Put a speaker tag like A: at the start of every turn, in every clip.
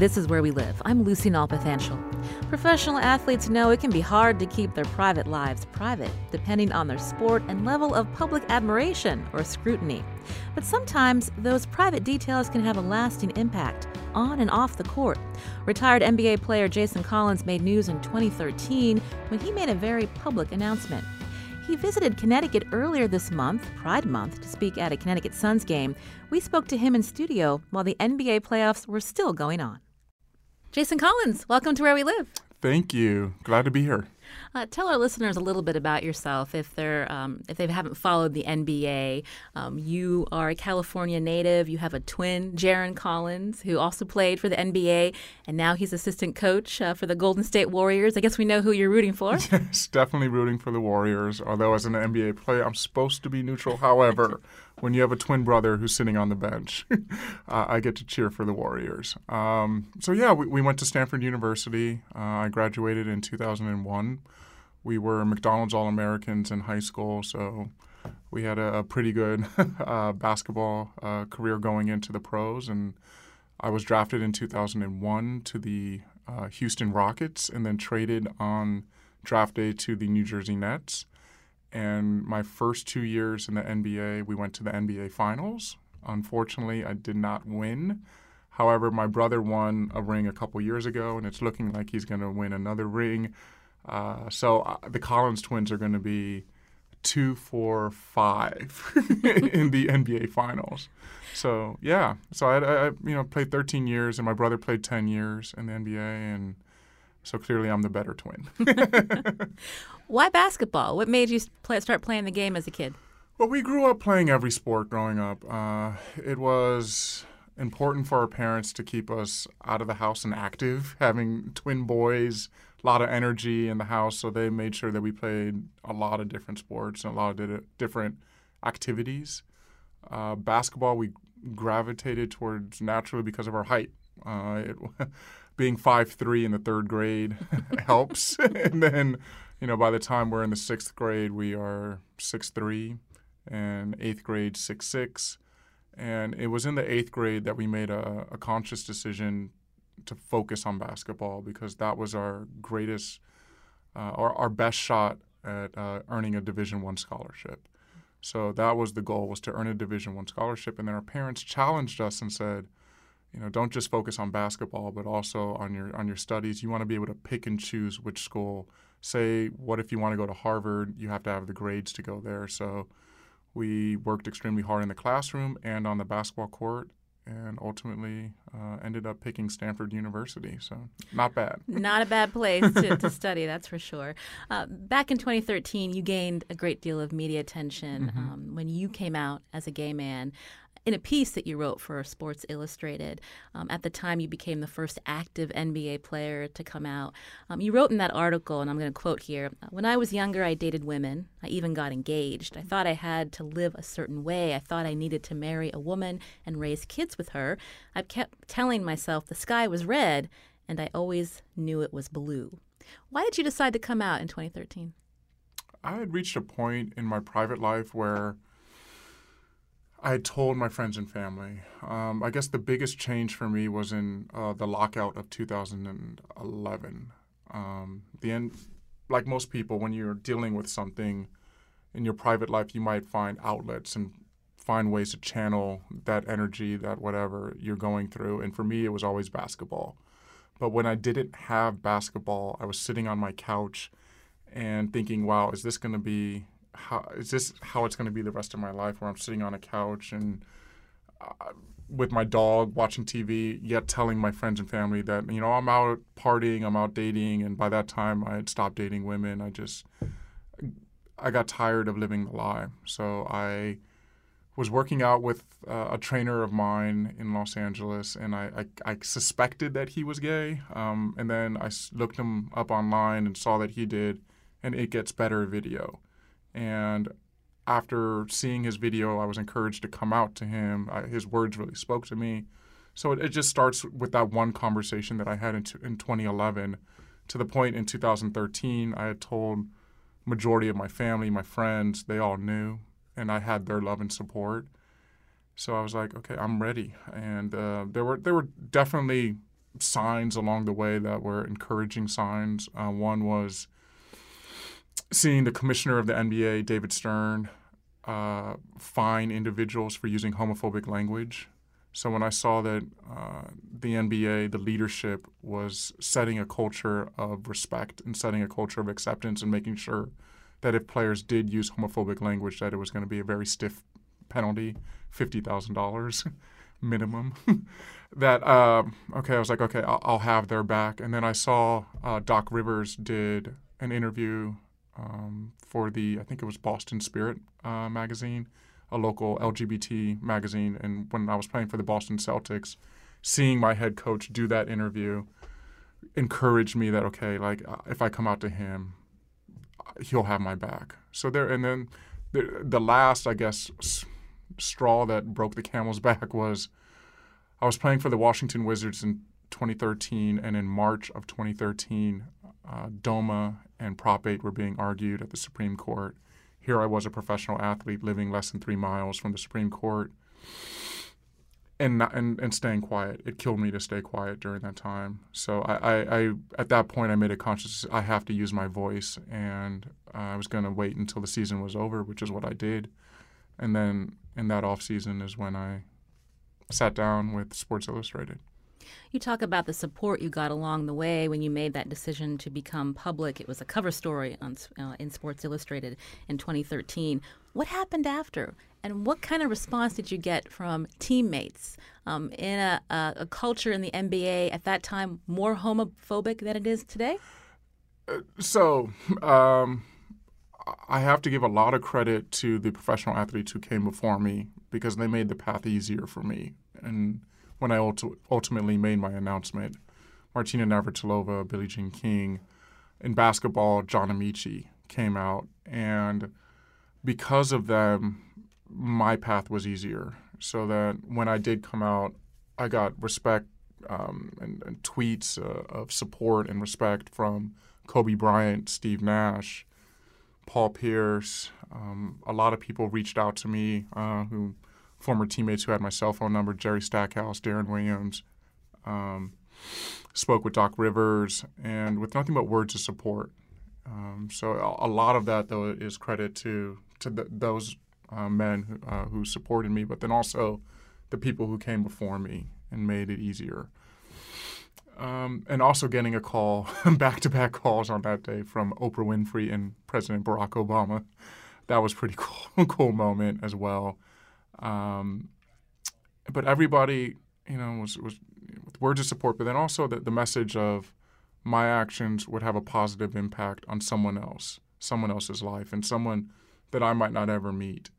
A: This is where we live. I'm Lucy Nalpathanchel. Professional athletes know it can be hard to keep their private lives private, depending on their sport and level of public admiration or scrutiny. But sometimes those private details can have a lasting impact on and off the court. Retired NBA player Jason Collins made news in 2013 when he made a very public announcement. He visited Connecticut earlier this month, Pride Month, to speak at a Connecticut Suns game. We spoke to him in studio while the NBA playoffs were still going on. Jason Collins, welcome to Where We Live.
B: Thank you. Glad to be here.
A: Uh, tell our listeners a little bit about yourself if they're um, if they haven't followed the NBA. Um, you are a California native. You have a twin, Jarron Collins, who also played for the NBA, and now he's assistant coach uh, for the Golden State Warriors. I guess we know who you're rooting for.
B: Yes, definitely rooting for the Warriors. Although as an NBA player, I'm supposed to be neutral. However, when you have a twin brother who's sitting on the bench, uh, I get to cheer for the Warriors. Um, so yeah, we, we, went to Stanford University. Uh, I graduated in 2001. We were McDonald's All Americans in high school, so we had a, a pretty good uh, basketball uh, career going into the pros. And I was drafted in 2001 to the uh, Houston Rockets, and then traded on draft day to the New Jersey Nets. And my first two years in the NBA, we went to the NBA Finals. Unfortunately, I did not win. However, my brother won a ring a couple years ago, and it's looking like he's going to win another ring. Uh, so uh, the Collins twins are going to be two, four, five in the NBA Finals. So yeah, so I, I, you know played 13 years, and my brother played 10 years in the NBA, and so clearly, I'm the better twin.
A: Why basketball? What made you play, start playing the game as a kid?
B: Well, we grew up playing every sport growing up. Uh, it was important for our parents to keep us out of the house and active, having twin boys, a lot of energy in the house. So they made sure that we played a lot of different sports and a lot of different activities. Uh, basketball, we gravitated towards naturally because of our height. Uh, it, being five three in the third grade helps. and then, you know, by the time we're in the sixth grade, we are six three, and eighth grade six six. And it was in the eighth grade that we made a, a conscious decision to focus on basketball because that was our greatest, uh, our, our best shot at uh, earning a Division One scholarship. So that was the goal was to earn a Division One scholarship. And then our parents challenged us and said, you know, don't just focus on basketball, but also on your on your studies. You want to be able to pick and choose which school. Say, what if you want to go to Harvard? You have to have the grades to go there. So, we worked extremely hard in the classroom and on the basketball court, and ultimately uh, ended up picking Stanford University. So, not bad.
A: not a bad place to, to study, that's for sure. Uh, back in 2013, you gained a great deal of media attention mm-hmm. um, when you came out as a gay man in a piece that you wrote for Sports Illustrated. Um, at the time, you became the first active NBA player to come out. Um, you wrote in that article, and I'm going to quote here When I was younger, I dated women. I even got engaged. I thought I had to live a certain way. I thought I needed to marry a woman and raise kids with her. I kept telling myself the sky was red, and I always knew it was blue. Why did you decide to come out in 2013?
B: I had reached a point in my private life where I told my friends and family. Um, I guess the biggest change for me was in uh, the lockout of 2011. Um, the end, like most people, when you're dealing with something in your private life, you might find outlets and find ways to channel that energy, that whatever you're going through. And for me, it was always basketball. But when I didn't have basketball, I was sitting on my couch and thinking, wow, is this going to be how is this how it's going to be the rest of my life where I'm sitting on a couch and uh, with my dog watching TV yet telling my friends and family that you know I'm out partying I'm out dating and by that time I had stopped dating women I just I got tired of living the lie so I was working out with uh, a trainer of mine in Los Angeles, and I, I, I suspected that he was gay. Um, and then I looked him up online and saw that he did and It Gets Better video. And after seeing his video, I was encouraged to come out to him. I, his words really spoke to me. So it, it, just starts with that one conversation that I had in, t- in 2011 to the point in 2013 I had told majority of my family, my friends, they all knew and I had their love and support. So I was like, okay, I'm ready. And uh, there were there were definitely signs along the way that were encouraging signs. Uh, one was seeing the commissioner of the NBA, David Stern, uh, fine individuals for using homophobic language. So when I saw that uh, the NBA, the leadership, was setting a culture of respect and setting a culture of acceptance and making sure that if players did use homophobic language, that it was going to be a very stiff penalty, fifty thousand dollars minimum. that uh, okay, I was like, okay, I'll, I'll, have their back. And then I saw uh, Doc Rivers did an interview um, for the I think it was Boston Spirit uh, magazine, a local LGBT magazine. And when I was playing for the Boston Celtics, seeing my head coach do that interview encouraged me that okay, like uh, if I come out to him, he'll have my back. So there, and then the, the last, I guess, s- straw that broke the camel's back was I was playing for the Washington Wizards in 2013, and in March of 2013, uh, DOMA and Prop 8 were being argued at the Supreme Court. Here I was, a professional athlete living less than three miles from the Supreme Court and not, and and staying quiet. It killed me to stay quiet during that time. So I, I, I at that point I made a conscious I have to use my voice, and I was going to wait until the season was over, which is what I did. And then in that off season is when I sat down with Sports Illustrated.
A: You talk about the support you got along the way when you made that decision to become public. It was a cover story on, uh, in Sports Illustrated in 2013. What happened after? And what kind of response did you get from teammates um, in a, a, a, culture in the NBA at that time more homophobic than it is today?
B: Uh, so, um, I have to give a lot of credit to the professional athletes who came before me because they made the path easier for me. And when I ulti- ultimately made my announcement, Martina Navratilova, Billie Jean King, in basketball, John Amaechi came out, and because of them, my path was easier. So that when I did come out, I got respect um, and, and, tweets uh, of support and respect from Kobe Bryant, Steve Nash, Paul Pierce. Um, a lot of people reached out to me uh, who former teammates who had my cell phone number, Jerry Stackhouse, Deron Williams. Um, spoke with Doc Rivers, and with nothing but words of support. Um, so a, lot of that, though, is credit to to those uh, men who, uh, who supported me, but then also the people who came before me and made it easier. Um, and also getting a call, back to back calls on that day from Oprah Winfrey and President Barack Obama. That was pretty cool, cool moment as well. Um, but everybody, you know, was, was with words of support, but then also the, the message of my actions would have a positive impact on someone else, someone else's life, and someone that I might not ever meet.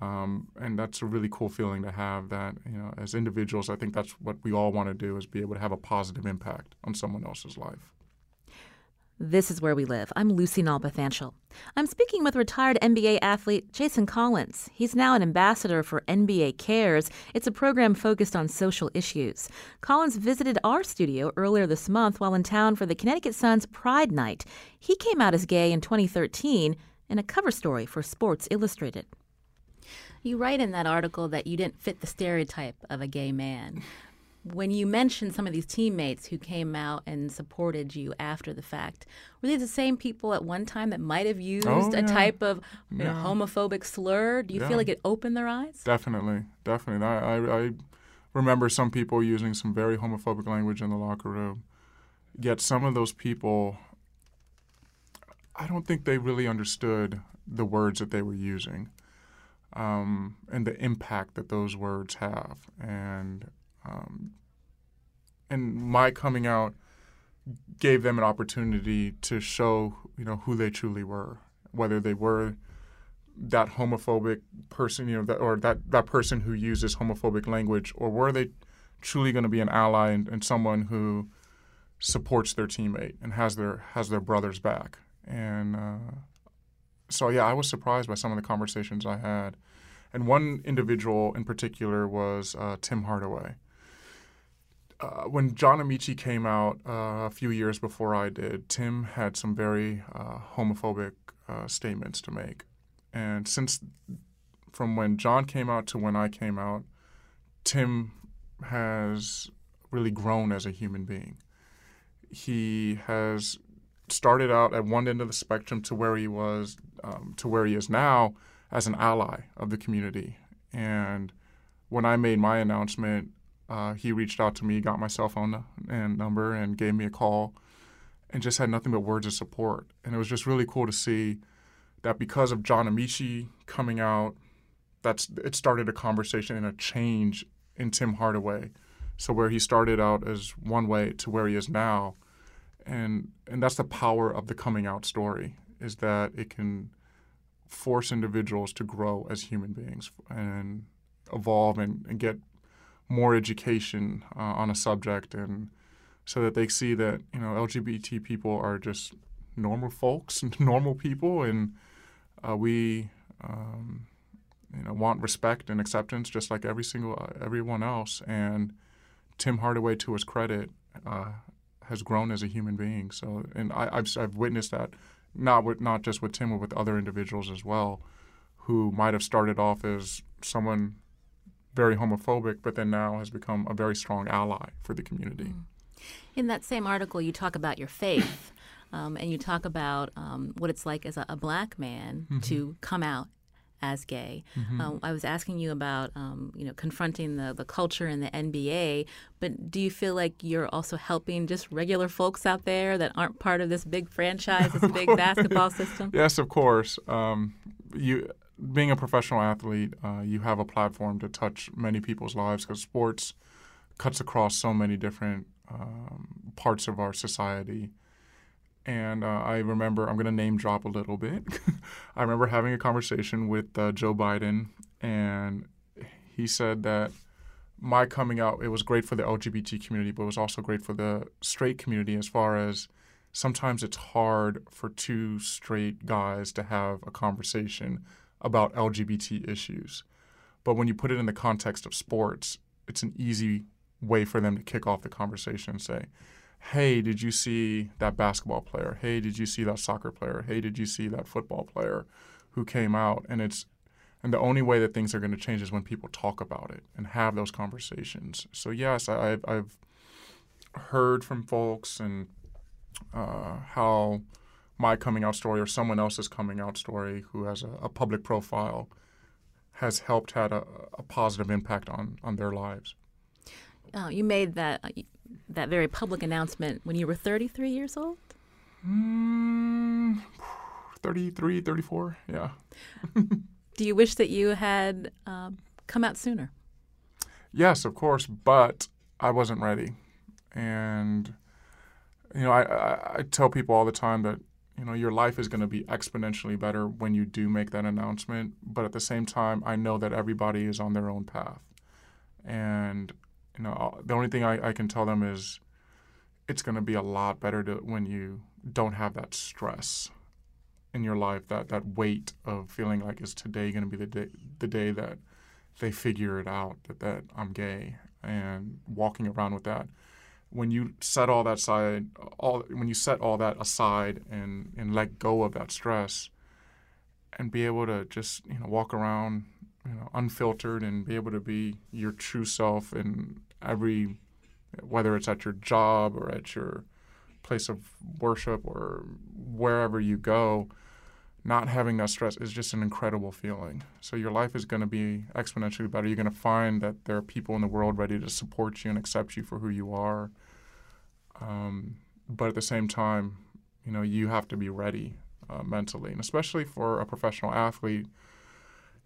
B: Um, and that's a really cool feeling to have that, you know, as individuals, I think that's what we all want to do is be able to have a positive impact on someone else's life.
A: This is where we live. I'm Lucy Nalpathanchel. I'm speaking with retired NBA athlete Jason Collins. He's now an ambassador for NBA Cares. It's a program focused on social issues. Collins visited our studio earlier this month while in town for the Connecticut Sun's Pride Night. He came out as gay in 2013 in a cover story for Sports Illustrated. You write in that article that you didn't fit the stereotype of a gay man. When you mentioned some of these teammates who came out and supported you after the fact, were they the same people at one time that might have used oh, yeah. a type of you yeah. know, homophobic slur? Do you yeah. feel like it opened their eyes?
B: Definitely, definitely. I, I, I remember some people using some very homophobic language in the locker room. Yet some of those people, I don't think they really understood the words that they were using um, and the impact that those words have. And um, and my coming out gave them an opportunity to show you know who they truly were, whether they were that homophobic person, you know, that, or that, that person who uses homophobic language, or were they truly going to be an ally and, and, someone who supports their teammate and has their has their brother's back? And uh, so, yeah, I was surprised by some of the conversations I had. And one individual in particular was uh, Tim Hardaway. Uh, when John Amaechi came out uh, a few years before I did, Tim had some very uh, homophobic uh, statements to make. And since from when John came out to when I came out, Tim has really grown as a human being. He has started out at one end of the spectrum to where he was um, to where he is now as an ally of the community. And when I made my announcement, uh, he reached out to me, got my cell phone and number, and gave me a call, and just had nothing but words of support. And it was just really cool to see that because of John Amaechi coming out, that's it started a conversation and a change in Tim Hardaway. So where he started out as one way to where he is now, and and that's the power of the coming out story is that it can force individuals to grow as human beings and evolve and, and get more education uh, on a subject and so that they see that you know LGBT people are just normal folks and normal people and uh, we um, you know want respect and acceptance just like every single uh, everyone else. And Tim Hardaway to his credit uh, has grown as a human being. So and I, have I've witnessed that not with not just with Tim but with other individuals as well who might have started off as someone very homophobic but then now has become a very strong ally for the community. Mm.
A: In that same article you talk about your faith um, and you talk about um, what it's like as a, a black man mm-hmm. to come out as gay. Mm-hmm. Um, I was asking you about, um, you know, confronting the, the culture in the NBA, but do you feel like you're also helping just regular folks out there that aren't part of this big franchise, this big basketball system?
B: Yes, of course. Um, you being a professional athlete, uh, you have a platform to touch many people's lives because sports cuts across so many different um, parts of our society. And uh, I remember, I'm going to name drop a little bit. I remember having a conversation with uh, Joe Biden, and he said that my coming out, it was great for the LGBT community, but it was also great for the straight community as far as sometimes it's hard for two straight guys to have a conversation about LGBT issues. But when you put it in the context of sports, it's an easy way for them to kick off the conversation and say, hey, did you see that basketball player? Hey, did you see that soccer player? Hey, did you see that football player who came out? And it's and the only way that things are going to change is when people talk about it and have those conversations. So yes, I've, I've heard from folks and uh, how my coming out story or someone else's coming out story who has a, a public profile has helped had a, a, positive impact on on their lives.
A: Uh, you made that uh, that very public announcement when you were 33 years old?
B: Mm, 33, 34, yeah.
A: Do you wish that you had um, come out sooner?
B: Yes, of course, but I wasn't ready. And, you know, I, I, I tell people all the time that, you know, your life is going to be exponentially better when you do make that announcement. But at the same time, I know that everybody is on their own path. And you know, uh, the only thing I, I can tell them is it's going to be a lot better to, when you don't have that stress in your life, that, that weight of feeling like is today going to be the day, the day that they figure it out that, that I'm gay and walking around with that. When you set all that side, all when you set all that aside and, and let go of that stress, and be able to just you know walk around you know, unfiltered and be able to be your true self in every, whether it's at your job or at your place of worship or wherever you go, not having that stress is just an incredible feeling. So your life is going to be exponentially better. You're going to find that there are people in the world ready to support you and accept you for who you are. Um, but at the same time, you know, you have to be ready uh, mentally, and especially for a professional athlete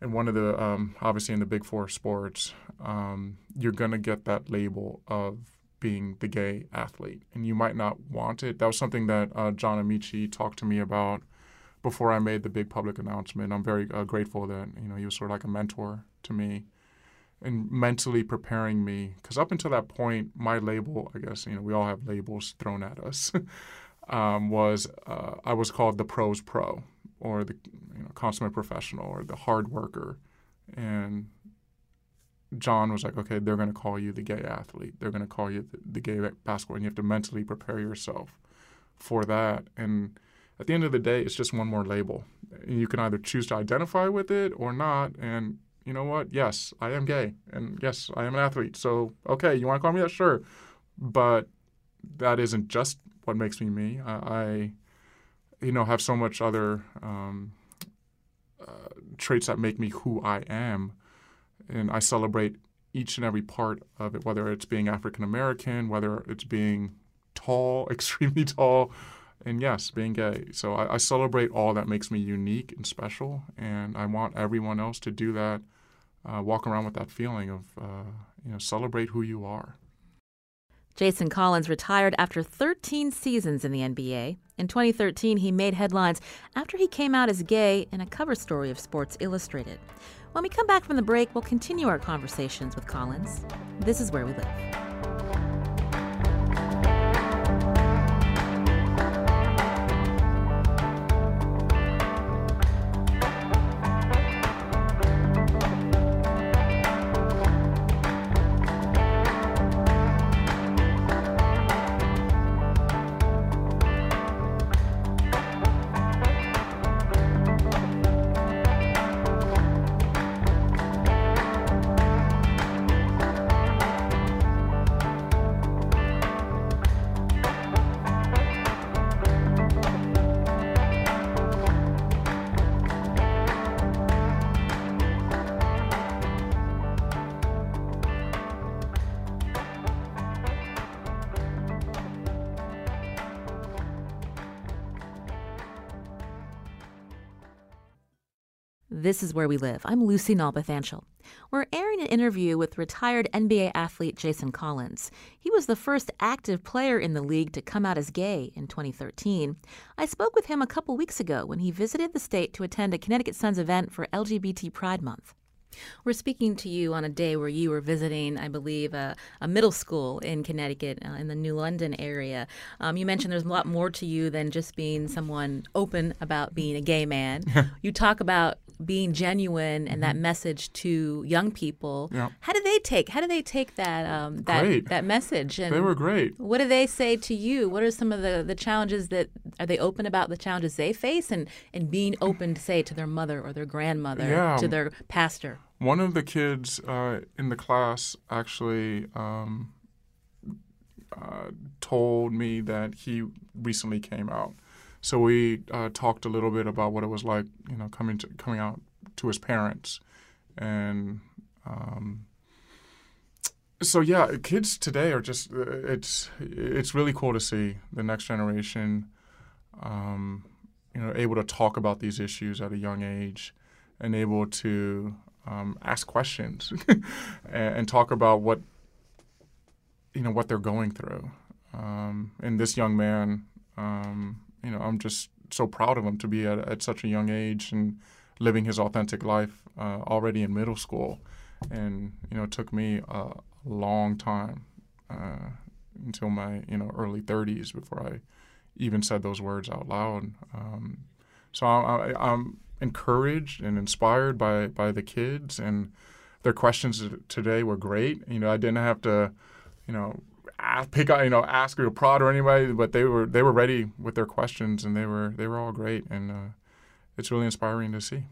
B: and one of the um, obviously in the big four sports, um, you're gonna get that label of being the gay athlete, and you might not want it. That was something that uh, John Amaechi talked to me about before I made the big public announcement. I'm very uh, grateful that you know he was sort of like a mentor to me, and mentally preparing me because up until that point, my label, I guess you know we all have labels thrown at us, um, was uh, I was called the pros pro or the you know consummate professional or the hard worker, and John was like, okay, they're going to call you the gay athlete. They're going to call you the, the gay basketball, and you have to mentally prepare yourself for that. And at the end of the day, it's just one more label. And you can either choose to identify with it or not. And you know what? Yes, I am gay, and yes, I am an athlete. So okay, you want to call me that? Sure, but that isn't just what makes me me. I, I you know, have so much other um, uh, traits that make me who I am and I celebrate each and every part of it, whether it's being African American, whether it's being tall, extremely tall, and yes, being gay. So I, I, celebrate all that makes me unique and special, and I want everyone else to do that. Uh, walk around with that feeling of, uh, you know, celebrate who you are.
A: Jason Collins retired after 13 seasons in the NBA. In 2013, he made headlines after he came out as gay in a cover story of Sports Illustrated. When we come back from the break, we'll continue our conversations with Collins. This is where we live. Where We Live. I'm Lucy Nalpathanchel. We're airing an interview with retired NBA athlete Jason Collins. He was the first active player in the league to come out as gay in 2013. I spoke with him a couple weeks ago when he visited the state to attend a Connecticut Suns event for LGBT Pride Month. We're speaking to you on a day where you were visiting, I believe, a, a middle school in Connecticut, uh, in the New London area. Um, you mentioned there's a lot more to you than just being someone open about being a gay man. you talk about being genuine and mm-hmm. that message to young people. Yeah. How do they take? How do they take that um, that
B: great.
A: that message?
B: And they were great.
A: What do they say to you? What are some of the, the challenges that are they open about the challenges they face and and being open to say to their mother or their grandmother, yeah. to their pastor?
B: One of the kids uh, in the class actually. Um, uh, told me that he recently came out so we uh, talked a little bit about what it was like, you know, coming to coming out to his parents, and um, so yeah, kids today are just uh, it's it's really cool to see the next generation, um, you know, able to talk about these issues at a young age, and able to um, ask questions and, and, talk about what you know what they're going through. Um, and this young man um, you know, I'm just so proud of him to be at, at such a young age and living his authentic life uh, already in middle school. And you know, it took me a long time uh, until my you know early 30s before I even said those words out loud. Um, so I, I, I'm encouraged and inspired by by the kids and their questions today were great. You know, I didn't have to, you know, pick you know ask or prod or anybody, but they were they were ready with their questions and they were they were all great and uh, it's really inspiring to see.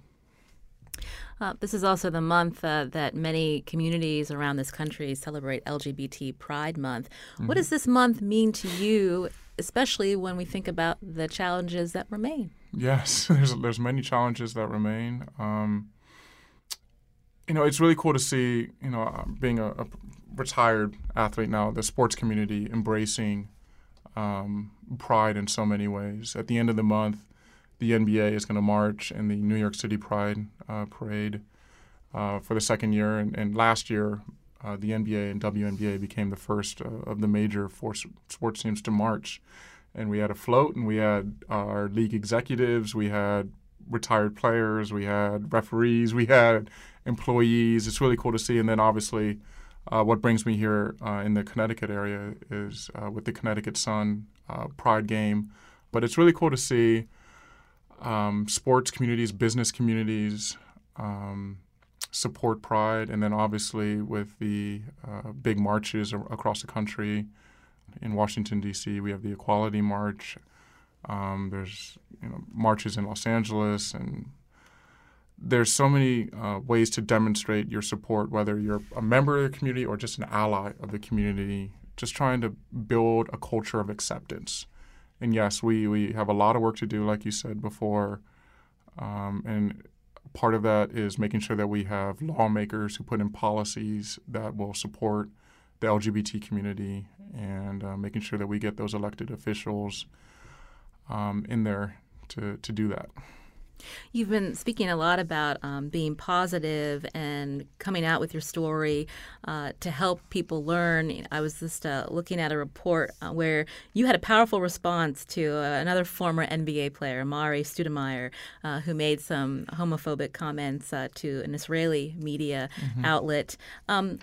A: Uh, this is also the month uh, that many communities around this country celebrate LGBT Pride Month. Mm-hmm. What does this month mean to you, especially when we think about the challenges that remain?
B: Yes, there's there's many challenges that remain. Um, you know, it's really cool to see. You know, being a, a retired athlete now, the sports community embracing um, pride in so many ways. At the end of the month, the NBA is going to march in the New York City Pride uh, Parade uh, for the second year. And, and last year, uh, the NBA and WNBA became the first uh, of the major four sports teams to march. and we had a float, and we had our league executives, we had retired players, we had referees, we had employees. It's really cool to see. And then obviously, uh, what brings me here uh, in the Connecticut area is uh, with the Connecticut Sun uh, Pride Game. But it's really cool to see um, sports communities, business communities um, support Pride, and then obviously with the uh, big marches across the country. In Washington D.C., we have the Equality March. Um, there's you know marches in Los Angeles, and there's so many uh, ways to demonstrate your support, whether you're a member of the community or just an ally of the community. Just trying to build a culture of acceptance. And yes, we we have a lot of work to do, like you said before, um, and part of that is making sure that we have lawmakers who put in policies that will support the LGBT community and uh, making sure that we get those elected officials um, in there to, to do that.
A: You've been speaking a lot about um, being positive and coming out with your story uh, to help people learn. I was just uh, looking at a report uh, where you had a powerful response to uh, another former NBA player, Mari Stoudemire, uh, who made some homophobic comments uh, to an Israeli media mm-hmm. outlet. Um,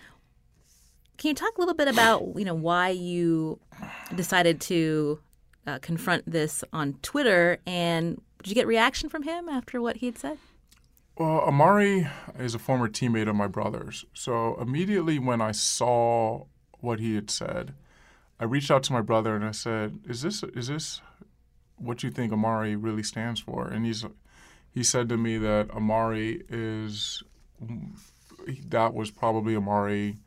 A: can you talk a little bit about you know why you decided to uh, confront this on Twitter. And did you get reaction from him after what he had said?
B: Well, Amar'e is a former teammate of my brother's. So immediately when I saw what he had said, I reached out to my brother and I said, "Is this is this what you think Amar'e really stands for?" And he's he said to me that Amar'e is that was probably Amar'e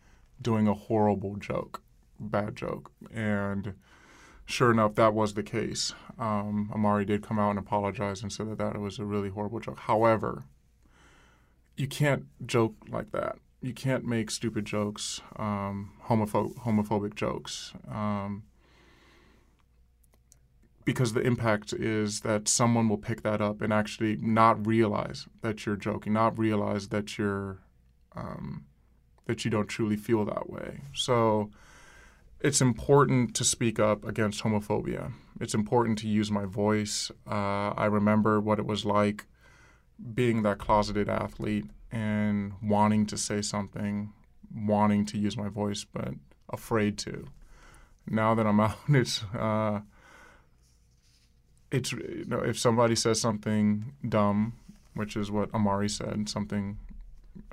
B: doing a horrible joke, bad joke, and sure enough, that was the case. Um, Amar'e did come out and apologize and said that that was a really horrible joke. However, you can't joke like that. You can't make stupid jokes, um, homopho- homophobic jokes, um, because the impact is that someone will pick that up and actually not realize that you're joking, not realize that you're um, that you don't truly feel that way. So it's important to speak up against homophobia. It's important to use my voice. Uh, I remember what it was like being that closeted athlete and wanting to say something, wanting to use my voice, but afraid to. Now that I'm out, it's uh, it's you know if somebody says something dumb, which is what Amar'e said, something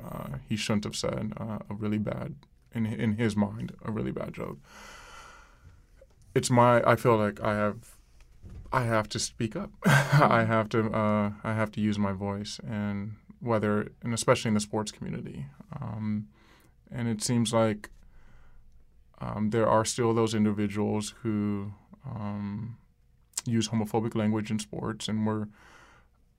B: uh, he shouldn't have said, uh, a really bad in in his mind a really bad joke. It's my I feel like I have I have to speak up. I have to uh, I have to use my voice and whether and especially in the sports community. Um, and it seems like um, there are still those individuals who um, use homophobic language in sports, and we're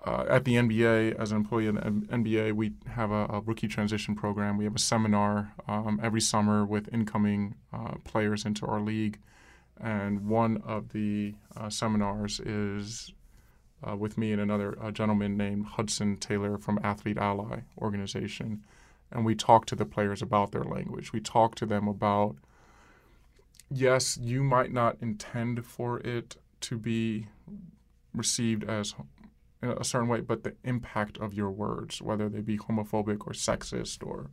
B: uh, at the NBA, as an employee at the NBA, we have a, a rookie transition program. We have a seminar um, every summer with incoming uh, players into our league. And one of the uh, seminars is uh, with me and another gentleman named Hudson Taylor from Athlete Ally organization. And we talk to the players about their language. We talk to them about, yes, you might not intend for it to be received as a certain way, but the impact of your words, whether they be homophobic or sexist or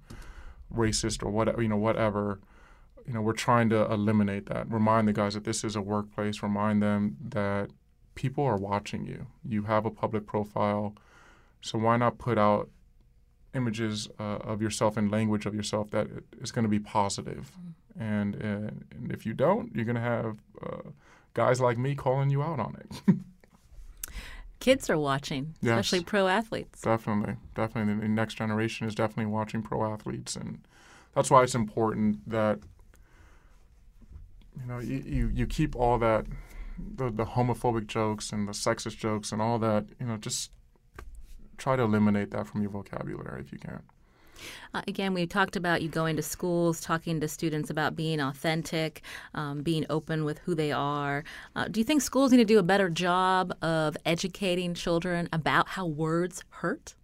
B: racist or whatever, you know, whatever, you know, we're trying to eliminate that. Remind the guys that this is a workplace. Remind them that people are watching you. You have a public profile, so why not put out images uh, of yourself and language of yourself that is going to be positive? Mm-hmm. And, and, and if you don't, you're going to have uh, guys like me calling you out on it.
A: kids are watching, especially
B: yes,
A: pro athletes.
B: Definitely, definitely. The next generation is definitely watching pro athletes, and that's why it's important that you know you, you, you keep all that the, the homophobic jokes and the sexist jokes and all that. You know, just try to eliminate that from your vocabulary if you can.
A: Uh, again, we talked about you going to schools, talking to students about being authentic, um, being open with who they are. Uh, do you think schools need to do a better job of educating children about how words hurt?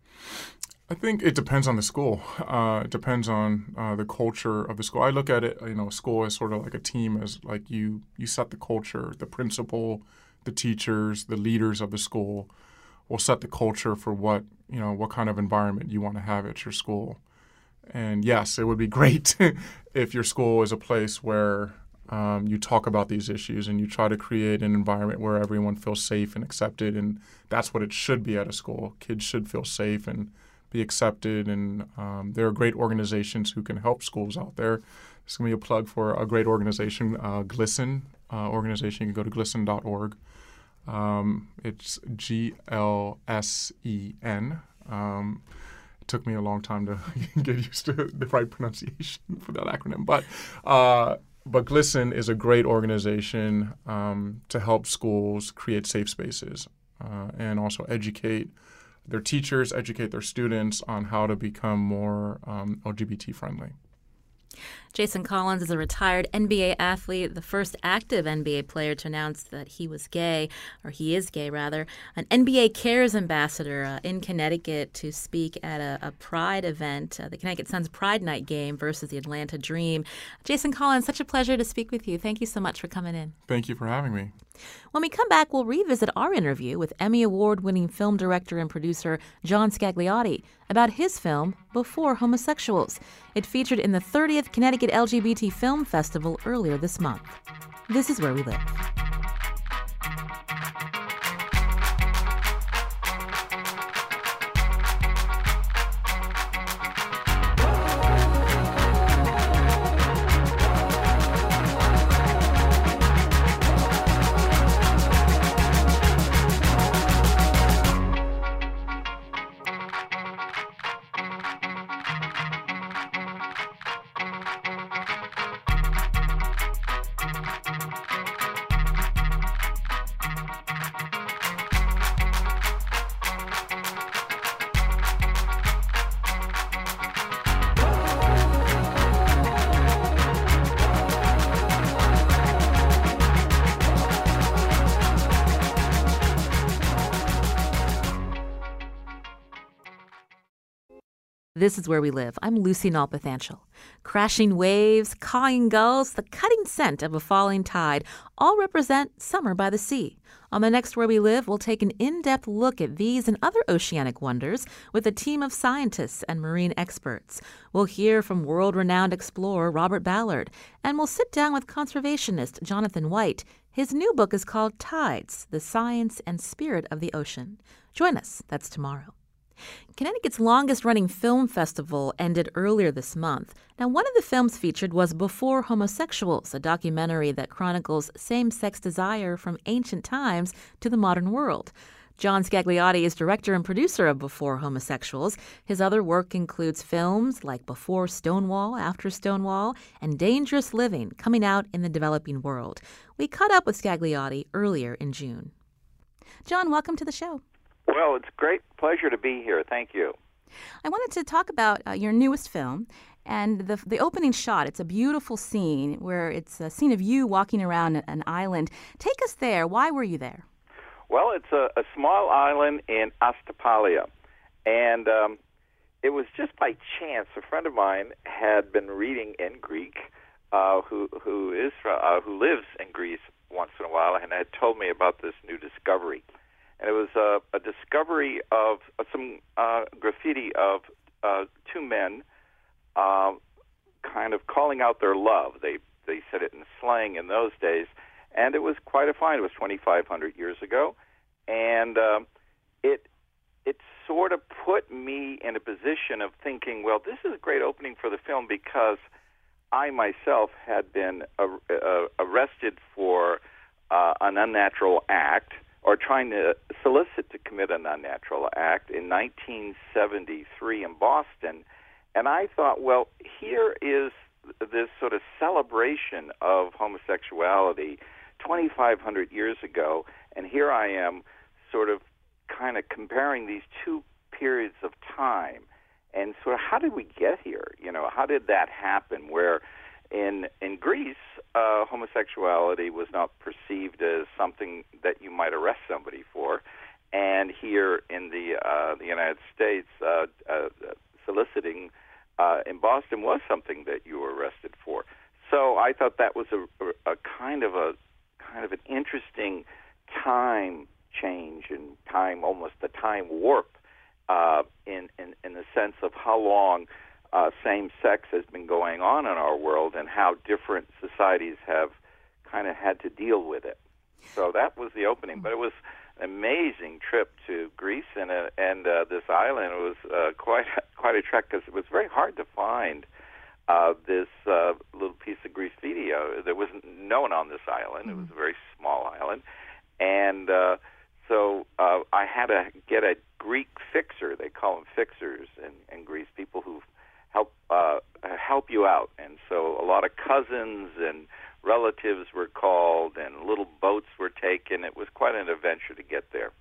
B: I think it depends on the school. Uh, it depends on uh, the culture of the school. I look at it, you know, school as sort of like a team, as like you you set the culture, the principal, the teachers, the leaders of the school will set the culture for what you know what kind of environment you want to have at your school. And yes, it would be great if your school is a place where um, you talk about these issues and you try to create an environment where everyone feels safe and accepted. And that's what it should be at a school. Kids should feel safe and be accepted. And um, there are great organizations who can help schools out there. This going to be a plug for a great organization, uh, GLSEN uh, organization. You can go to glsen.org. Um, it's G L S E N. Um, it took me a long time to get used to the right pronunciation for that acronym, but uh, but GLSEN is a great organization um, to help schools create safe spaces uh, and also educate their teachers, educate their students on how to become more um, LGBT friendly.
A: Jason Collins is a retired NBA athlete, the first active NBA player to announce that he was gay, or he is gay rather, an NBA Cares ambassador uh, in Connecticut to speak at a, a Pride event, uh, the Connecticut Sun's Pride Night game versus the Atlanta Dream. Jason Collins, such a pleasure to speak with you. Thank you so much for coming in.
B: Thank you for having me.
A: When we come back, we'll revisit our interview with Emmy Award winning film director and producer John Scagliotti about his film, Before Homosexuals. It featured in the 30th Connecticut LGBT Film Festival earlier this month. This is where we live. This is where we live. I'm Lucy Nalpathanchel. Crashing waves, cawing gulls, the cutting scent of a falling tide all represent summer by the sea. On the next Where We Live, we'll take an in depth look at these and other oceanic wonders with a team of scientists and marine experts. We'll hear from world renowned explorer Robert Ballard, and we'll sit down with conservationist Jonathan White. His new book is called Tides The Science and Spirit of the Ocean. Join us. That's tomorrow. Connecticut's longest running film festival ended earlier this month. Now, one of the films featured was Before Homosexuals, a documentary that chronicles same sex desire from ancient times to the modern world. John Scagliotti is director and producer of Before Homosexuals. His other work includes films like Before Stonewall, After Stonewall, and Dangerous Living, coming out in the developing world. We caught up with Scagliotti earlier in June. John, welcome to the show.
C: Well, it's a great pleasure to be here. Thank you.
A: I wanted to talk about uh, your newest film and the the opening shot. It's a beautiful scene where it's a scene of you walking around an island. Take us there. Why were you there?
C: Well, it's a, a small island in Astypalaia, and um, it was just by chance. A friend of mine had been reading in Greek, uh, who who is uh, who lives in Greece once in a while, and had told me about this new discovery and it was a, a discovery of uh, some uh, graffiti of uh, two men, uh, kind of calling out their love. They they said it in slang in those days, and it was quite a find. It was 2,500 years ago, and uh, it it sort of put me in a position of thinking, well, this is a great opening for the film because I myself had been uh, uh, arrested for uh, an unnatural act or trying to solicit to commit an unnatural act in 1973 in Boston. And I thought, well, here is this sort of celebration of homosexuality 2,500 years ago, and here I am sort of kind of comparing these two periods of time. And sort of how did we get here? You know, how did that happen where in in Greece, uh, homosexuality was not perceived as something that you might arrest somebody for, and here in the uh, the United States, uh, uh, soliciting uh, in Boston was something that you were arrested for. So I thought that was a, a kind of a kind of an interesting time change and time, almost a time warp, uh, in, in in the sense of how long uh, same sex has been going on in our world and how different societies have kind of had to deal with it. So that was the opening, but it was an amazing trip to Greece and uh, and uh, this island. It was uh, quite quite a trek because it was very hard to find uh, this uh, little piece of Greece video. There was no one on this island. It was a very small island, and uh, so uh, I had to get a Greek fixer. They call them fixers in, in Greece, people who help uh, help you out. And so a lot of cousins and relatives were called, and little boats were taken. It was quite an adventure to get there.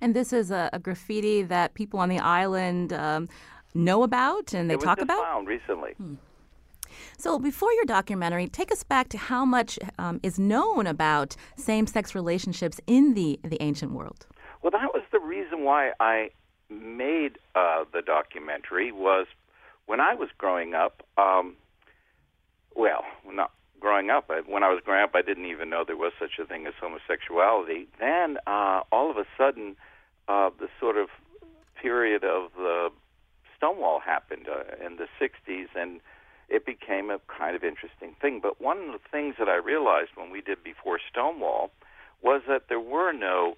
A: And this is a, a graffiti that people on the island um, know about and they
C: it was
A: talk about.
C: found recently.
A: So, before your documentary, take us back to how much um, is known about same-sex relationships in the the ancient world.
C: Well, that was the reason why I made uh, the documentary. Was when I was growing up. Um, well, not growing up. I, when I was growing up, I didn't even know there was such a thing as homosexuality. Then, uh, all of a sudden, uh, the sort of period of the Stonewall happened uh, in the '60s, and it became a kind of interesting thing. But one of the things that I realized when we did before Stonewall was that there were no,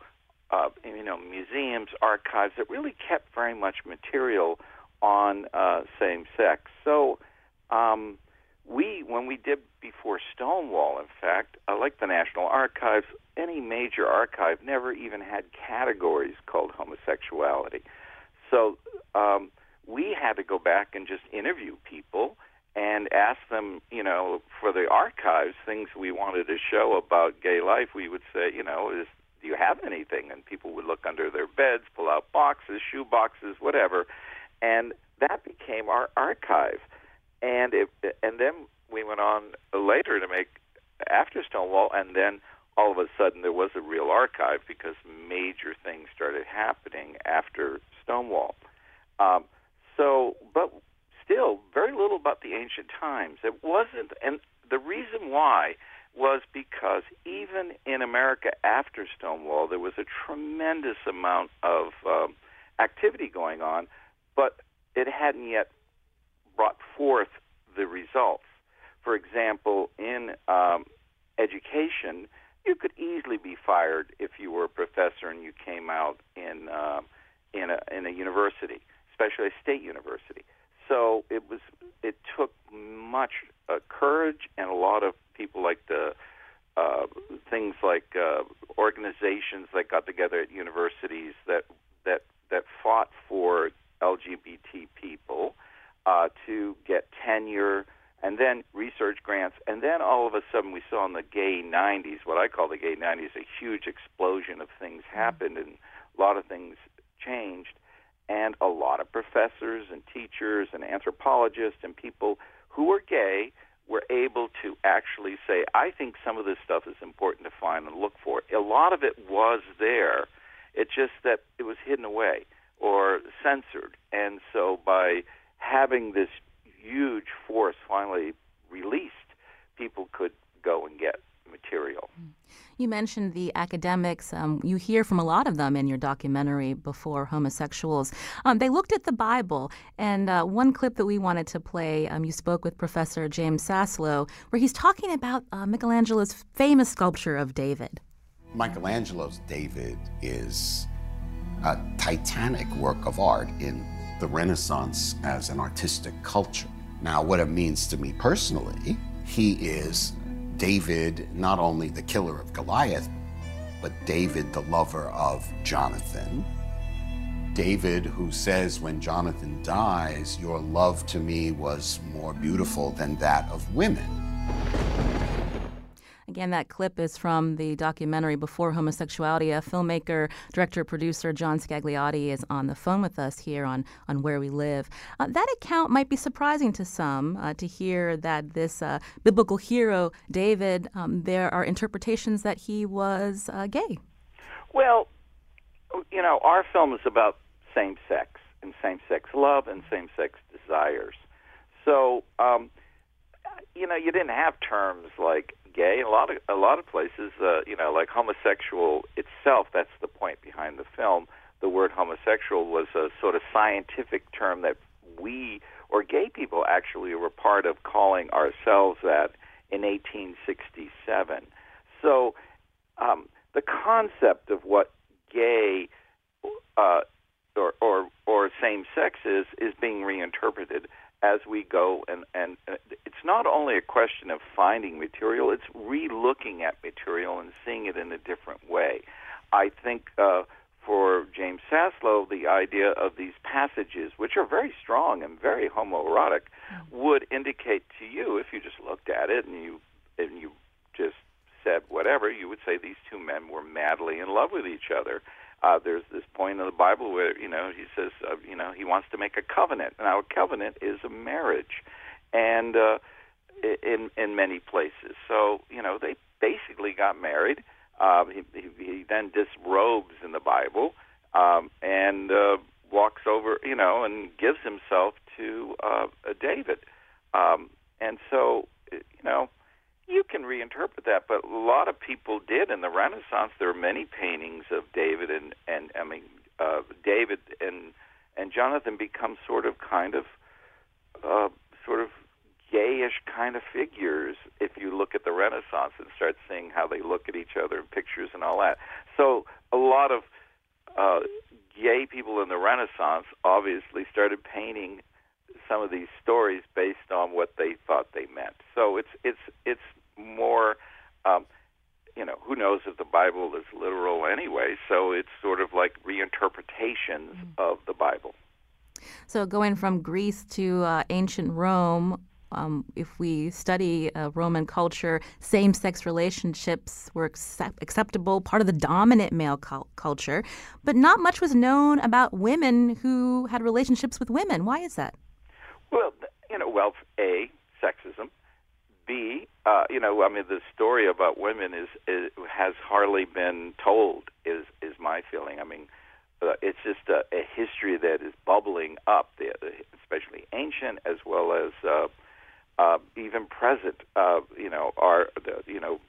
C: uh, you know, museums, archives that really kept very much material on uh, same sex. So um, we, when we did before Stonewall, in fact, uh, like the National Archives, any major archive never even had categories called homosexuality. So um, we had to go back and just interview people and ask them, you know, for the archives, things we wanted to show about gay life. We would say, you know, is do you have anything? And people would look under their beds, pull out boxes, shoe boxes, whatever, and that became our archive. And it, and then we went on later to make after Stonewall, and then all of a sudden there was a real archive because major things started happening after Stonewall. Um, so, but still very little about the ancient times. It wasn't, and the reason why was because even in America after Stonewall, there was a tremendous amount of um, activity going on, but it hadn't yet brought forth the results. For example, in um, education, you could easily be fired if you were a professor and you came out in uh, in a in a university, especially a state university. So it was it took much uh, courage and a lot of people like the uh, things like uh, organizations that got together at universities that that that fought for LGBT people uh, to get tenure and then research grants, and then all of a sudden we saw in the gay 90s, what I call the gay 90s, a huge explosion of things happened and a lot of things changed, and a lot of professors and teachers and anthropologists and people who were gay were able to actually say, I think some of this stuff is important to find and look for. A lot of it was there. It's just that it was hidden away or censored. And so by having this huge force finally released, people could go and get material.
A: You mentioned the academics. Um, you hear from a lot of them in your documentary before homosexuals. Um, they looked at the Bible, and uh, one clip that we wanted to play, um, you spoke with Professor James Saslow, where he's talking about uh, Michelangelo's famous sculpture of David.
D: Michelangelo's David is a titanic work of art in the Renaissance as an artistic culture. Now, what it means to me personally, he is David, not only the killer of Goliath, but David, the lover of Jonathan. David, who says when Jonathan dies, Your love to me was more beautiful than that of women.
A: Again, that clip is from the documentary Before Homosexuality. A filmmaker, director, producer John Scagliotti is on the phone with us here on, on Where We Live. Uh, that account might be surprising to some uh, to hear that this uh, biblical hero, David, um, there are interpretations that he was uh, gay.
C: Well, you know, our film is about same sex and same sex love and same sex desires. So, um, you know, you didn't have terms like gay. A lot of a lot of places, uh, you know, like homosexual itself. That's the point behind the film. The word homosexual was a sort of scientific term that we or gay people actually were part of calling ourselves that in 1867. So, um, the concept of what gay uh, or, or or same sex is is being reinterpreted as we go and and uh, it's not only a question of finding material it's re-looking at material and seeing it in a different way i think uh, for James Saslow, the idea of these passages, which are very strong and very homoerotic, mm-hmm. would indicate to you, if you just looked at it and you and you just said whatever, you would say these two men were madly in love with each other. Uh, there's this point in the Bible where you know he says uh, you know he wants to make a covenant. Now a covenant is a marriage, and uh, in in many places. So you know they basically got married. Uh, he, he, he then disrobes in the Bible um, and uh, walks over, you know, and gives himself to uh, David. Um, and so, can reinterpret that, but a lot of people did in the Renaissance. There are many paintings of David and and I mean uh, David and and Jonathan become sort of kind of uh, sort of gayish kind of figures if you look at the Renaissance and start seeing how they look at each other in pictures and all that. So a lot of uh, gay people in the Renaissance obviously started painting some of these stories based on what they thought they meant. So it's it's it's more, um, you know, who knows if the Bible is literal anyway? So it's sort of like reinterpretations mm-hmm. of the Bible.
A: So going from Greece to uh, ancient Rome, um, if we study uh, Roman culture, same sex relationships were accept- acceptable, part of the dominant male cu- culture, but not much was known about women who had relationships with women. Why is that?
C: Well, you know, well, A, sexism. B, uh, you know, I mean, the story about women is, is has hardly been told. Is is my feeling. I mean, uh, it's just a, a history that is bubbling up, there, especially ancient as well as uh, uh, even present. Uh, you know, are the you know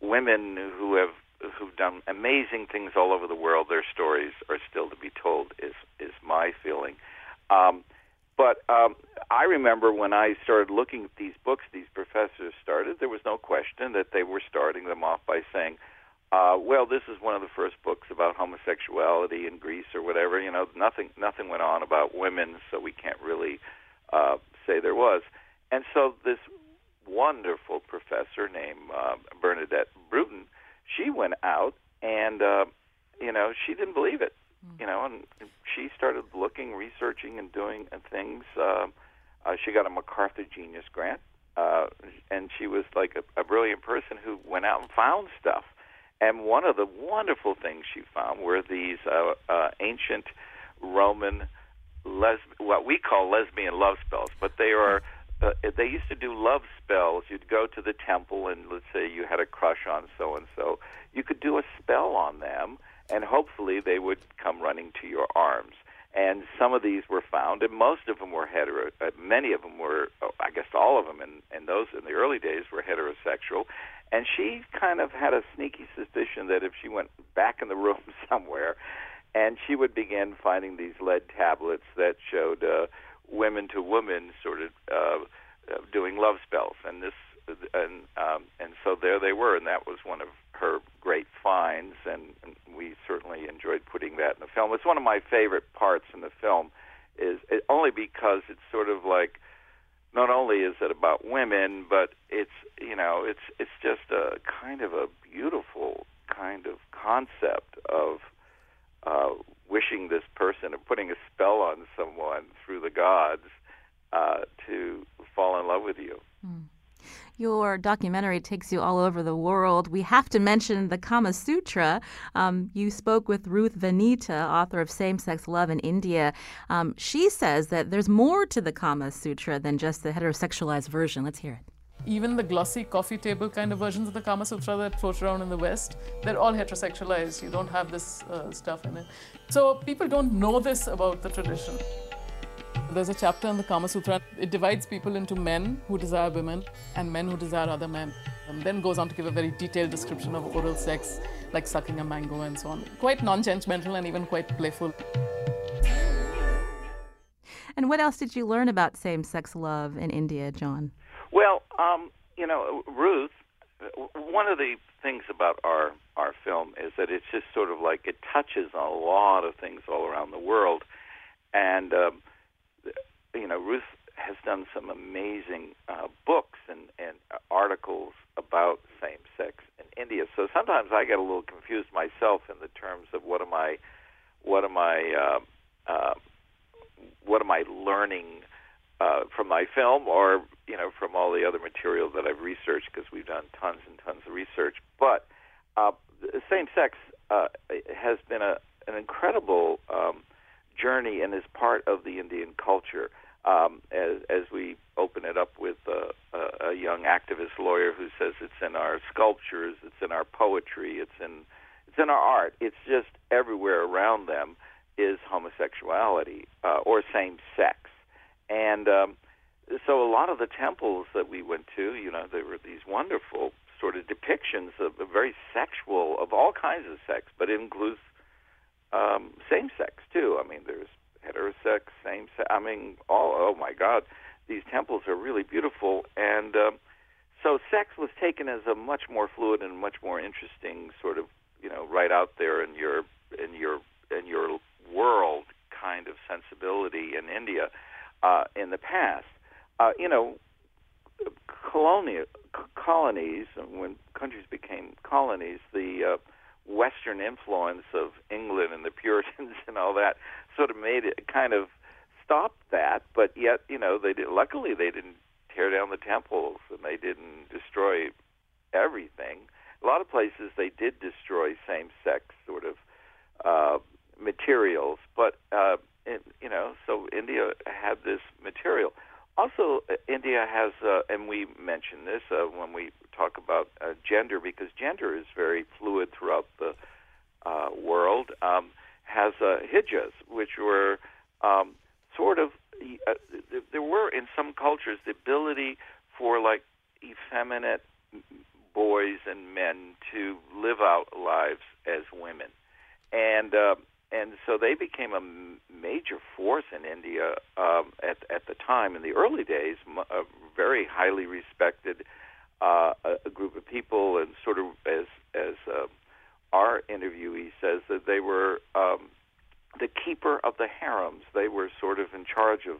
C: women who have who've done amazing things all over the world. Their stories are still to be told. Is is my feeling. Um, but um, I remember when I started looking at these books, these professors started. There was no question that they were starting them off by saying, uh, "Well, this is one of the first books about homosexuality in Greece or whatever." You know, nothing nothing went on about women, so we can't really uh, say there was. And so this wonderful professor named uh, Bernadette Brooten, she went out and uh, you know she didn't believe it, mm. you know, and she started looking, researching, and doing things. Uh, uh, she got a MacArthur Genius Grant, uh, and she was like a, a brilliant person who went out and found stuff. And one of the wonderful things she found were these uh, uh, ancient Roman les- what we call lesbian love spells, but they are uh, they used to do love spells. You'd go to the temple, and let's say you had a crush on so and so, you could do a spell on them, and hopefully they would come running to your arms. And some of these were found, and most of them were hetero. Uh, many of them were, oh, I guess, all of them in, in those in the early days were heterosexual. And she kind of had a sneaky suspicion that if she went back in the room somewhere, and she would begin finding these lead tablets that showed. Uh, women to women sort of uh, uh, doing love spells, and this and um, and so there they were, and that was one of her great finds, and, and we certainly enjoyed putting that in the film. It's one of my favorite parts in the film, is it, only because it's sort of like not only is it about women, but it's you know it's it's just a kind of a beautiful kind of concept of uh, wishing this person or putting a spell on someone through the gods uh, to fall in love with you. Mm.
A: Your documentary takes you all over the world. We have to mention the Kama Sutra. Um, you spoke with Ruth Vanita, author of Same Sex Love in India. Um, she says that there's more to the Kama Sutra than just the heterosexualized version. Let's hear it.
E: Even the glossy coffee table kind of versions of the Kama Sutra that float around in the West, they're all heterosexualized. You don't have this uh, stuff in it. So people don't know this about the tradition. There's a chapter in the Kama Sutra. It divides people into men who desire women and men who desire other men. And then goes on to give a very detailed description of oral sex, like sucking a mango and so on. Quite non judgmental and even quite playful.
A: And what else did you learn about same sex love in India, John?
C: Well, um, you know, Ruth, one of the things about our our film is that it's just sort of like it touches on a lot of things all around the world, and um, you know, Ruth has done some amazing uh, books and and articles about same sex in India. So sometimes I get a little confused myself in the terms of what am I, what am I, uh, uh, what am I learning uh, from my film or you know from all the other material that I've researched because we've done tons and tons of research. But uh, same sex uh, has been a an incredible um, journey and is part of the Indian culture. Um, as, as we open it up with a, a, a young activist lawyer who says it's in our sculptures, it's in our poetry, it's in it's in our art. It's just everywhere around them is homosexuality uh, or same sex, and um, so a lot of the temples that we went to, you know, there were these wonderful sort of depictions of very sexual of all kinds of sex, but it includes um, same sex too. I mean, there's heterosex, same sex. I mean, all oh my God, these temples are really beautiful, and um, so sex was taken as a much more fluid and much more interesting sort of you know right out there in your in your in your world kind of sensibility in India uh, in the past. Uh, you know, colonial colonies when countries became colonies, the uh, Western influence of England and the Puritans and all that sort of made it kind of stopped that. But yet, you know, they did. Luckily, they didn't tear down the temples and they didn't destroy everything. A lot of places they did destroy same-sex sort of uh, materials, but uh, in, you know, so India had this material. Also, uh, India has, uh, and we mention this uh, when we talk about uh, gender, because gender is very fluid throughout the uh, world. Um, has uh, hijras, which were um, sort of uh, there were in some cultures the ability for like effeminate boys and men to live out lives as women, and and so they became a major force in India um, at at the time. In the early days, a very highly respected uh, a, group of people, and sort of as as uh, our interviewee says that they were um, the keeper of the harems. They were sort of in charge of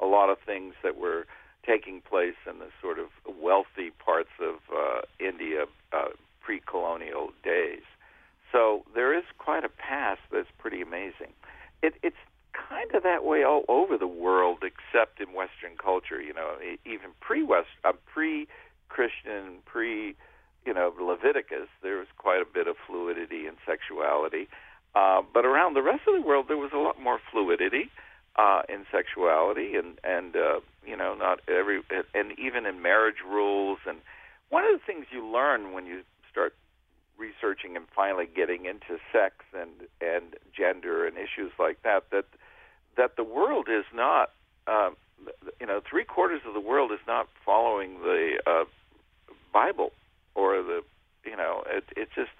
C: a lot of things that were taking place in the sort of wealthy parts of uh, India uh, pre-colonial days. So there is quite a past that's pretty amazing. It, it's kind of that way all over the world, except in Western culture. You know, even pre-West, uh, pre-Christian, pre, you know, Leviticus, there was quite a bit of fluidity and sexuality. Uh, but around the rest of the world, there was a lot more fluidity uh, in sexuality, and and uh, you know, not every, and even in marriage rules. And one of the things you learn when you start researching and finally getting into sex and and gender and issues like that that that the world is not uh, you know three quarters of the world is not following the uh, Bible or the you know it it just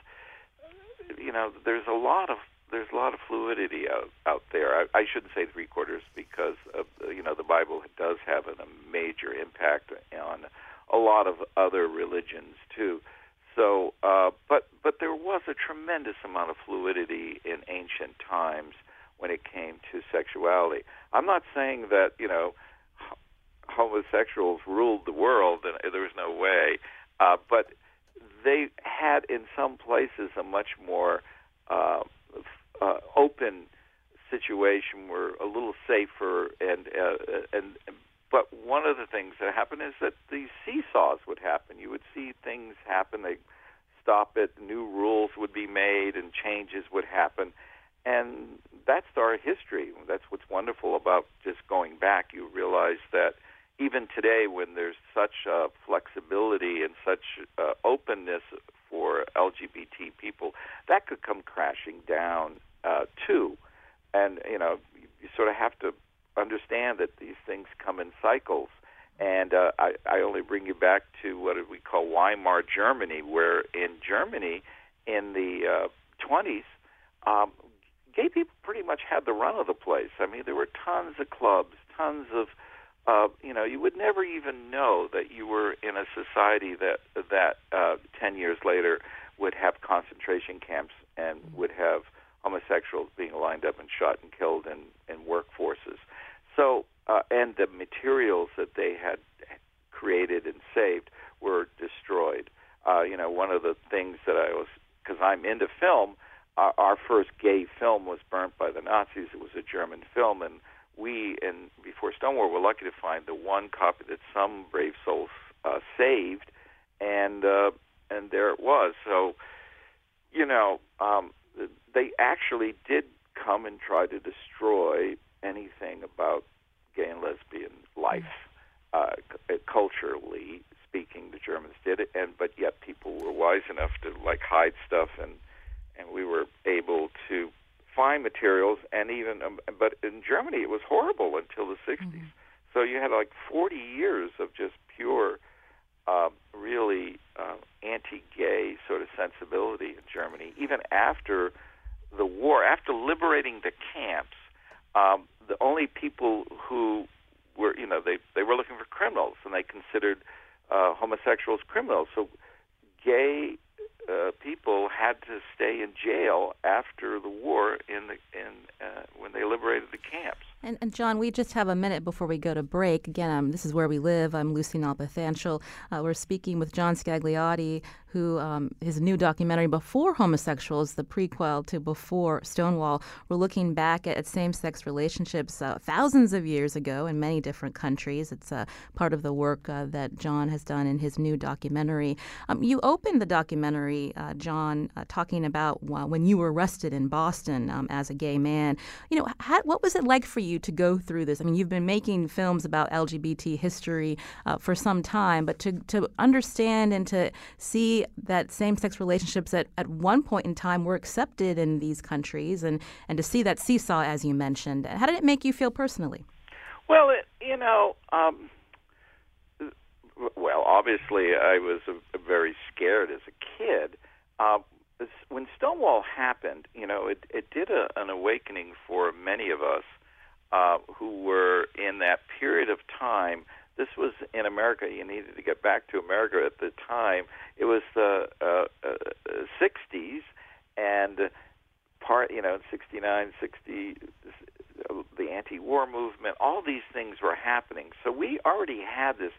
C: you know there's a lot of there's a lot of fluidity out out there. I, I shouldn't say three quarters because of, you know the Bible does have a major impact on a lot of other religions too uh, but but there was a tremendous amount of fluidity in ancient times when it came to sexuality. I'm not saying that you know homosexuals ruled the world, and there was no way, uh, but they had in some places a much more uh, uh, open situation, were a little safer, and uh, and but one of the things that happened is that these seesaws would happen. You would see things happen. They stop it. New rules would be made, and changes would happen. And that's our history. That's what's wonderful about just going back. You realize that even today, when there's such uh, flexibility and such uh, openness for LGBT people, that could come crashing down uh, too. And you know, you sort of have to understand that these things come in cycles. And uh, I, I only bring you back to what we call Weimar Germany, where in Germany in the uh, 20s, um, gay people pretty much had the run of the place. I mean, there were tons of clubs, tons of, uh, you know, you would never even know that you were in a society that that uh, 10 years later would have concentration camps and would have homosexuals being lined up and shot and killed in, in workforces. So, uh, and the materials that they had created and saved were destroyed. Uh, you know, one of the things that I was, because I'm into film, uh, our first gay film was burnt by the Nazis. It was a German film, and we, and before Stonewall, were lucky to find the one copy that some brave souls uh, saved, and uh, and there it was. So, you know, um, they actually did come and try to destroy anything about gay and lesbian life, uh, c- culturally speaking. The Germans did it, and but yet people were wise enough to like hide stuff, and and we were able to find materials, and even um, but in Germany it was horrible until the 60s. Mm-hmm. So you had like 40 years of just pure, uh, really uh, anti-gay sort of sensibility in Germany, even after the war, after liberating the camps um, the only people who were, you know, they they were looking for criminals, and they considered uh, homosexuals criminals. So gay uh, people had to stay in jail after the war in the in uh, when they liberated the camps.
A: And, and, John, we just have a minute before we go to break. Again, um, this is where we live. I'm Lucy Nalpathanchel. Uh, we're speaking with John Scagliotti, who um, his new documentary, Before Homosexuals, the prequel to Before Stonewall, we're looking back at, same-sex relationships uh, thousands of years ago in many different countries. It's uh, part of the work uh, that John has done in his new documentary. Um, you opened the documentary, uh, John, uh, talking about when you were arrested in Boston um, as a gay man. You know, how, what was it like for you? you to go through this? I mean, you've been making films about LGBT history uh, for some time, but to, to understand and to see that same sex relationships at, at one point in time were accepted in these countries and, and to see that seesaw, as you mentioned, how did it make you feel personally?
C: Well, it, you know, um, well, obviously, I was a, a very scared as a kid. Uh, when Stonewall happened, you know, it, it did a, an awakening for many of us uh, who were in that period of time. This was in America. You needed to get back to America at the time. It was the uh, uh, 60s, and part, you know, 69, 60, the anti-war movement. All these things were happening. So we already had this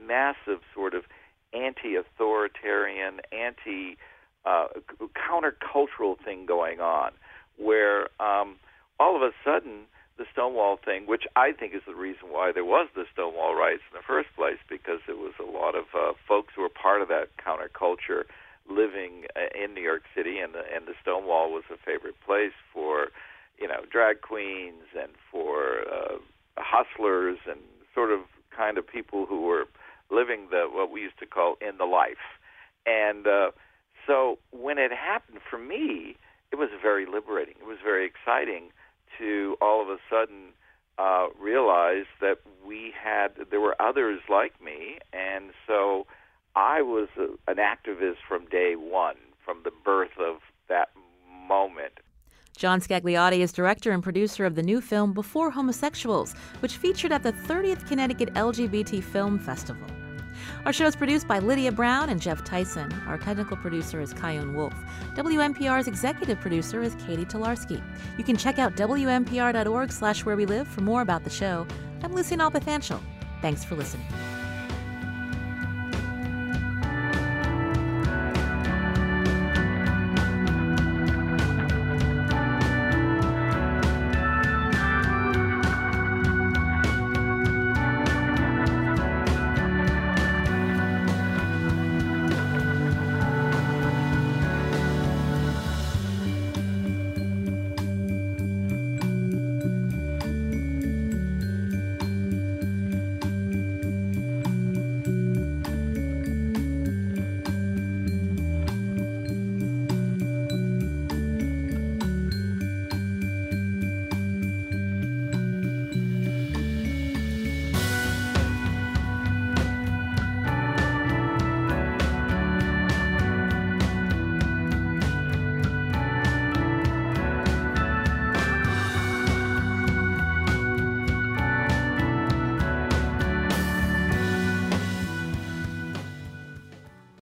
C: massive sort of anti-authoritarian, anti uh, countercultural thing going on, where um, all of a sudden the Stonewall thing, which I think is the reason why there was the Stonewall riots in the first place, because it was a lot of uh, folks who were part of that counterculture living uh, in New York City, and the, and the Stonewall was a favorite place for, you know, drag queens and for uh, hustlers and sort of kind of people who were living the what we used to call in the life. And uh, so when it happened for me, it was very liberating. It was very exciting to all of a sudden uh, realize that we had there were others like me, and so I was a, an activist from day one, from the birth of that moment.
A: John Scagliotti is director and producer of the new film Before Homosexuals, which featured at the 30th Connecticut LGBT Film Festival. Our show is produced by Lydia Brown and Jeff Tyson. Our technical producer is Chion Wolf. WNPR's executive producer is Katie Talarski. You can check out WNPR.org slash where we live for more about the show. I'm Lucy Nalpathanchel. Thanks for listening.